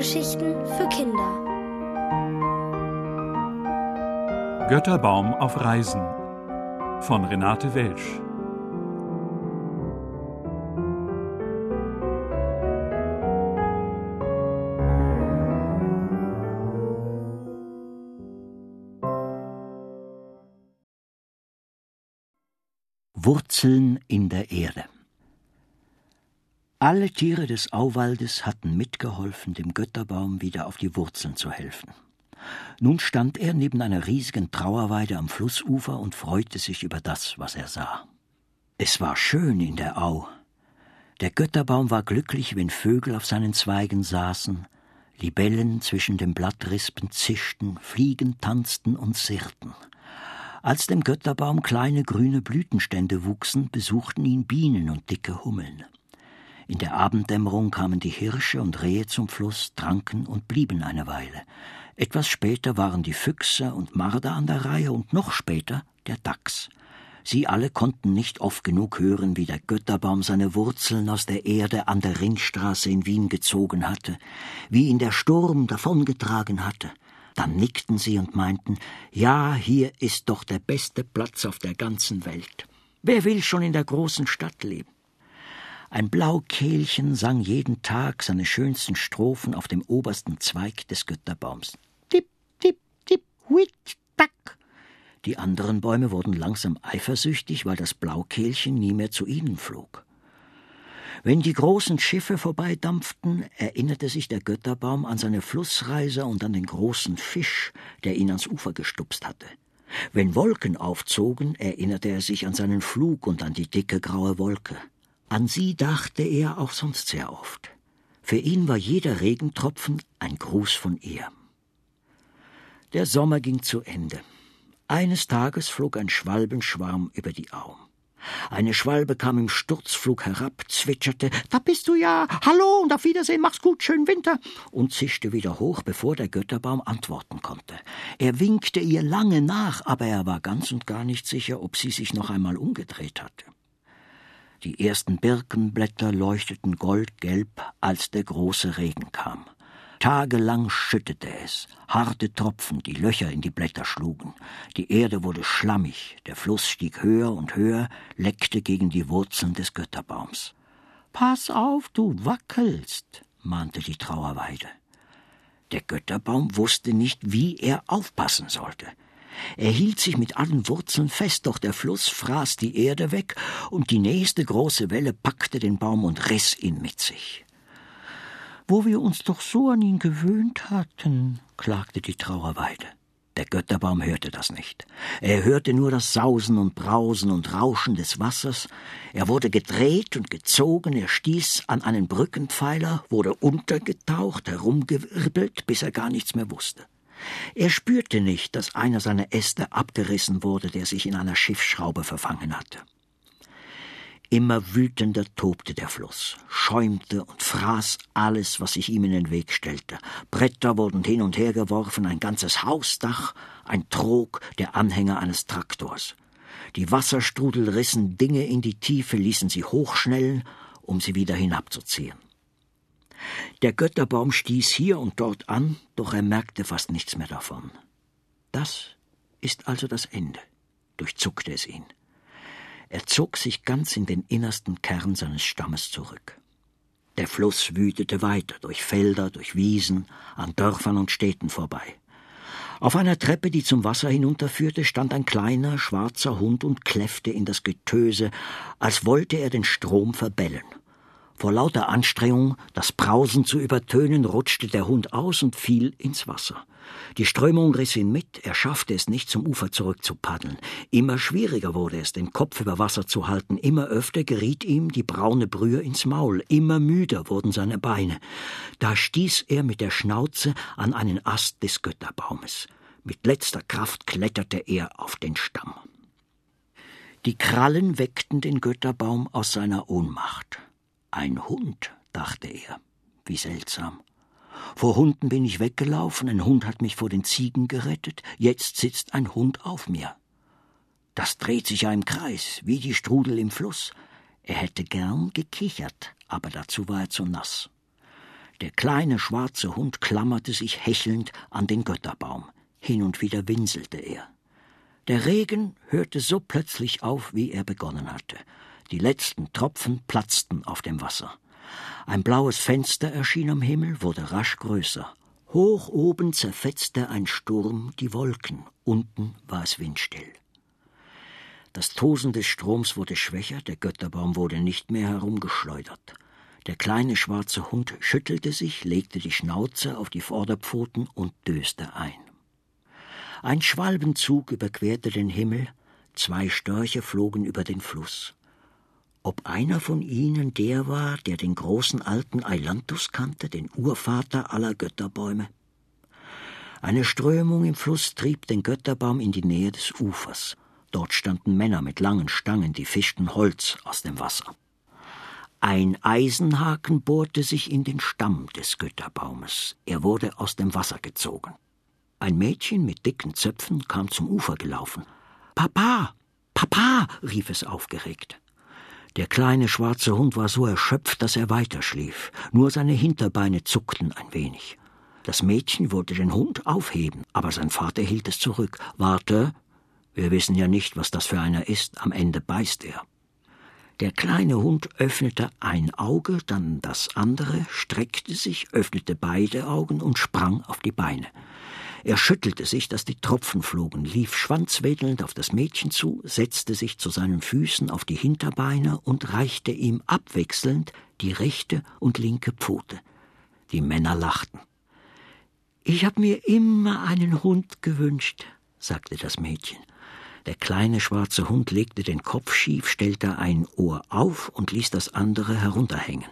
Hörgeschichten für Kinder. Götterbaum auf Reisen von Renate Welsch. Wurzeln in der Erde. Alle Tiere des Auwaldes hatten mitgeholfen, dem Götterbaum wieder auf die Wurzeln zu helfen. Nun stand er neben einer riesigen Trauerweide am Flussufer und freute sich über das, was er sah. Es war schön in der Au. Der Götterbaum war glücklich, wenn Vögel auf seinen Zweigen saßen, Libellen zwischen den Blattrispen zischten, Fliegen tanzten und sirrten. Als dem Götterbaum kleine grüne Blütenstände wuchsen, besuchten ihn Bienen und dicke Hummeln. In der Abenddämmerung kamen die Hirsche und Rehe zum Fluss, tranken und blieben eine Weile. Etwas später waren die Füchse und Marder an der Reihe und noch später der Dachs. Sie alle konnten nicht oft genug hören, wie der Götterbaum seine Wurzeln aus der Erde an der Ringstraße in Wien gezogen hatte, wie ihn der Sturm davongetragen hatte. Dann nickten sie und meinten, ja, hier ist doch der beste Platz auf der ganzen Welt. Wer will schon in der großen Stadt leben? Ein Blaukehlchen sang jeden Tag seine schönsten Strophen auf dem obersten Zweig des Götterbaums. Tipp, tipp, tipp, huit, tack. Die anderen Bäume wurden langsam eifersüchtig, weil das Blaukehlchen nie mehr zu ihnen flog. Wenn die großen Schiffe vorbeidampften, erinnerte sich der Götterbaum an seine Flussreise und an den großen Fisch, der ihn ans Ufer gestupst hatte. Wenn Wolken aufzogen, erinnerte er sich an seinen Flug und an die dicke graue Wolke. An sie dachte er auch sonst sehr oft. Für ihn war jeder Regentropfen ein Gruß von ihr. Der Sommer ging zu Ende. Eines Tages flog ein Schwalbenschwarm über die Au. Eine Schwalbe kam im Sturzflug herab, zwitscherte, da bist du ja, hallo und auf Wiedersehen, mach's gut, schönen Winter, und zischte wieder hoch, bevor der Götterbaum antworten konnte. Er winkte ihr lange nach, aber er war ganz und gar nicht sicher, ob sie sich noch einmal umgedreht hatte. Die ersten Birkenblätter leuchteten goldgelb, als der große Regen kam. Tagelang schüttete es, harte Tropfen, die Löcher in die Blätter schlugen. Die Erde wurde schlammig, der Fluss stieg höher und höher, leckte gegen die Wurzeln des Götterbaums. Pass auf, du wackelst, mahnte die Trauerweide. Der Götterbaum wusste nicht, wie er aufpassen sollte. Er hielt sich mit allen Wurzeln fest, doch der Fluss fraß die Erde weg, und die nächste große Welle packte den Baum und riss ihn mit sich. Wo wir uns doch so an ihn gewöhnt hatten, klagte die Trauerweide. Der Götterbaum hörte das nicht. Er hörte nur das Sausen und Brausen und Rauschen des Wassers. Er wurde gedreht und gezogen, er stieß an einen Brückenpfeiler, wurde untergetaucht, herumgewirbelt, bis er gar nichts mehr wusste. Er spürte nicht, dass einer seiner Äste abgerissen wurde, der sich in einer Schiffsschraube verfangen hatte. Immer wütender tobte der Fluss, schäumte und fraß alles, was sich ihm in den Weg stellte. Bretter wurden hin und her geworfen, ein ganzes Hausdach, ein Trog, der Anhänger eines Traktors. Die Wasserstrudel rissen Dinge in die Tiefe, ließen sie hochschnellen, um sie wieder hinabzuziehen. Der Götterbaum stieß hier und dort an, doch er merkte fast nichts mehr davon. Das ist also das Ende, durchzuckte es ihn. Er zog sich ganz in den innersten Kern seines Stammes zurück. Der Fluss wütete weiter durch Felder, durch Wiesen, an Dörfern und Städten vorbei. Auf einer Treppe, die zum Wasser hinunterführte, stand ein kleiner, schwarzer Hund und kläffte in das Getöse, als wollte er den Strom verbellen. Vor lauter Anstrengung, das Brausen zu übertönen, rutschte der Hund aus und fiel ins Wasser. Die Strömung riss ihn mit, er schaffte es nicht, zum Ufer zurückzupaddeln. Immer schwieriger wurde es, den Kopf über Wasser zu halten, immer öfter geriet ihm die braune Brühe ins Maul, immer müder wurden seine Beine. Da stieß er mit der Schnauze an einen Ast des Götterbaumes. Mit letzter Kraft kletterte er auf den Stamm. Die Krallen weckten den Götterbaum aus seiner Ohnmacht. Ein Hund, dachte er. Wie seltsam. Vor Hunden bin ich weggelaufen, ein Hund hat mich vor den Ziegen gerettet, jetzt sitzt ein Hund auf mir. Das dreht sich ja im Kreis, wie die Strudel im Fluss. Er hätte gern gekichert, aber dazu war er zu nass. Der kleine schwarze Hund klammerte sich hechelnd an den Götterbaum. Hin und wieder winselte er. Der Regen hörte so plötzlich auf, wie er begonnen hatte. Die letzten Tropfen platzten auf dem Wasser. Ein blaues Fenster erschien am Himmel, wurde rasch größer. Hoch oben zerfetzte ein Sturm die Wolken, unten war es windstill. Das Tosen des Stroms wurde schwächer, der Götterbaum wurde nicht mehr herumgeschleudert. Der kleine schwarze Hund schüttelte sich, legte die Schnauze auf die Vorderpfoten und döste ein. Ein Schwalbenzug überquerte den Himmel, zwei Störche flogen über den Fluss. Ob einer von ihnen der war, der den großen alten Eilanthus kannte, den Urvater aller Götterbäume? Eine Strömung im Fluss trieb den Götterbaum in die Nähe des Ufers. Dort standen Männer mit langen Stangen, die fischten Holz aus dem Wasser. Ein Eisenhaken bohrte sich in den Stamm des Götterbaumes. Er wurde aus dem Wasser gezogen. Ein Mädchen mit dicken Zöpfen kam zum Ufer gelaufen. Papa, Papa, rief es aufgeregt. Der kleine schwarze Hund war so erschöpft, dass er weiterschlief. Nur seine Hinterbeine zuckten ein wenig. Das Mädchen wollte den Hund aufheben, aber sein Vater hielt es zurück. Warte, wir wissen ja nicht, was das für einer ist. Am Ende beißt er. Der kleine Hund öffnete ein Auge, dann das andere, streckte sich, öffnete beide Augen und sprang auf die Beine. Er schüttelte sich, dass die Tropfen flogen, lief schwanzwedelnd auf das Mädchen zu, setzte sich zu seinen Füßen auf die Hinterbeine und reichte ihm abwechselnd die rechte und linke Pfote. Die Männer lachten. Ich hab mir immer einen Hund gewünscht, sagte das Mädchen. Der kleine schwarze Hund legte den Kopf schief, stellte ein Ohr auf und ließ das andere herunterhängen.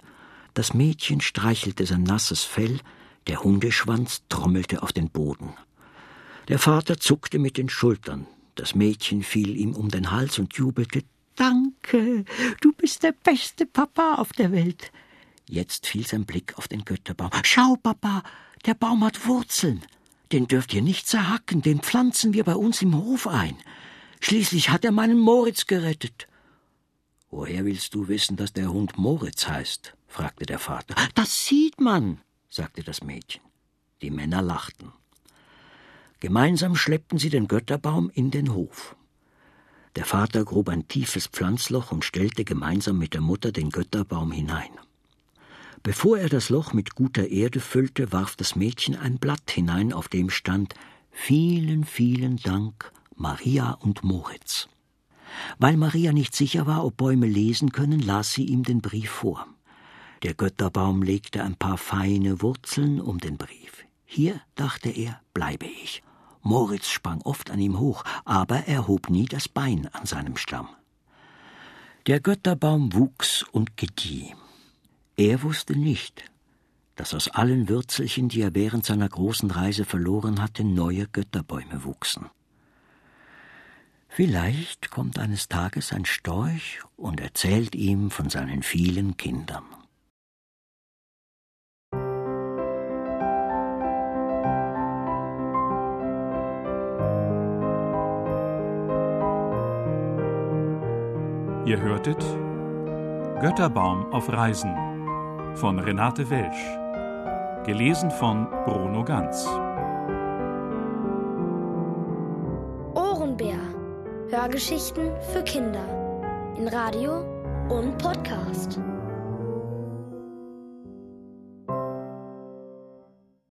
Das Mädchen streichelte sein nasses Fell, der Hundeschwanz trommelte auf den Boden. Der Vater zuckte mit den Schultern. Das Mädchen fiel ihm um den Hals und jubelte Danke, du bist der beste Papa auf der Welt. Jetzt fiel sein Blick auf den Götterbaum. Schau, Papa, der Baum hat Wurzeln. Den dürft ihr nicht zerhacken, den pflanzen wir bei uns im Hof ein. Schließlich hat er meinen Moritz gerettet. Woher willst du wissen, dass der Hund Moritz heißt? fragte der Vater. Das sieht man, sagte das Mädchen. Die Männer lachten. Gemeinsam schleppten sie den Götterbaum in den Hof. Der Vater grub ein tiefes Pflanzloch und stellte gemeinsam mit der Mutter den Götterbaum hinein. Bevor er das Loch mit guter Erde füllte, warf das Mädchen ein Blatt hinein, auf dem stand Vielen, vielen Dank, Maria und Moritz. Weil Maria nicht sicher war, ob Bäume lesen können, las sie ihm den Brief vor. Der Götterbaum legte ein paar feine Wurzeln um den Brief. Hier, dachte er, bleibe ich. Moritz sprang oft an ihm hoch, aber er hob nie das Bein an seinem Stamm. Der Götterbaum wuchs und gedieh. Er wusste nicht, dass aus allen Würzelchen, die er während seiner großen Reise verloren hatte, neue Götterbäume wuchsen. Vielleicht kommt eines Tages ein Storch und erzählt ihm von seinen vielen Kindern. Ihr hörtet Götterbaum auf Reisen von Renate Welsch. Gelesen von Bruno Ganz. Ohrenbär. Hörgeschichten für Kinder. In Radio und Podcast.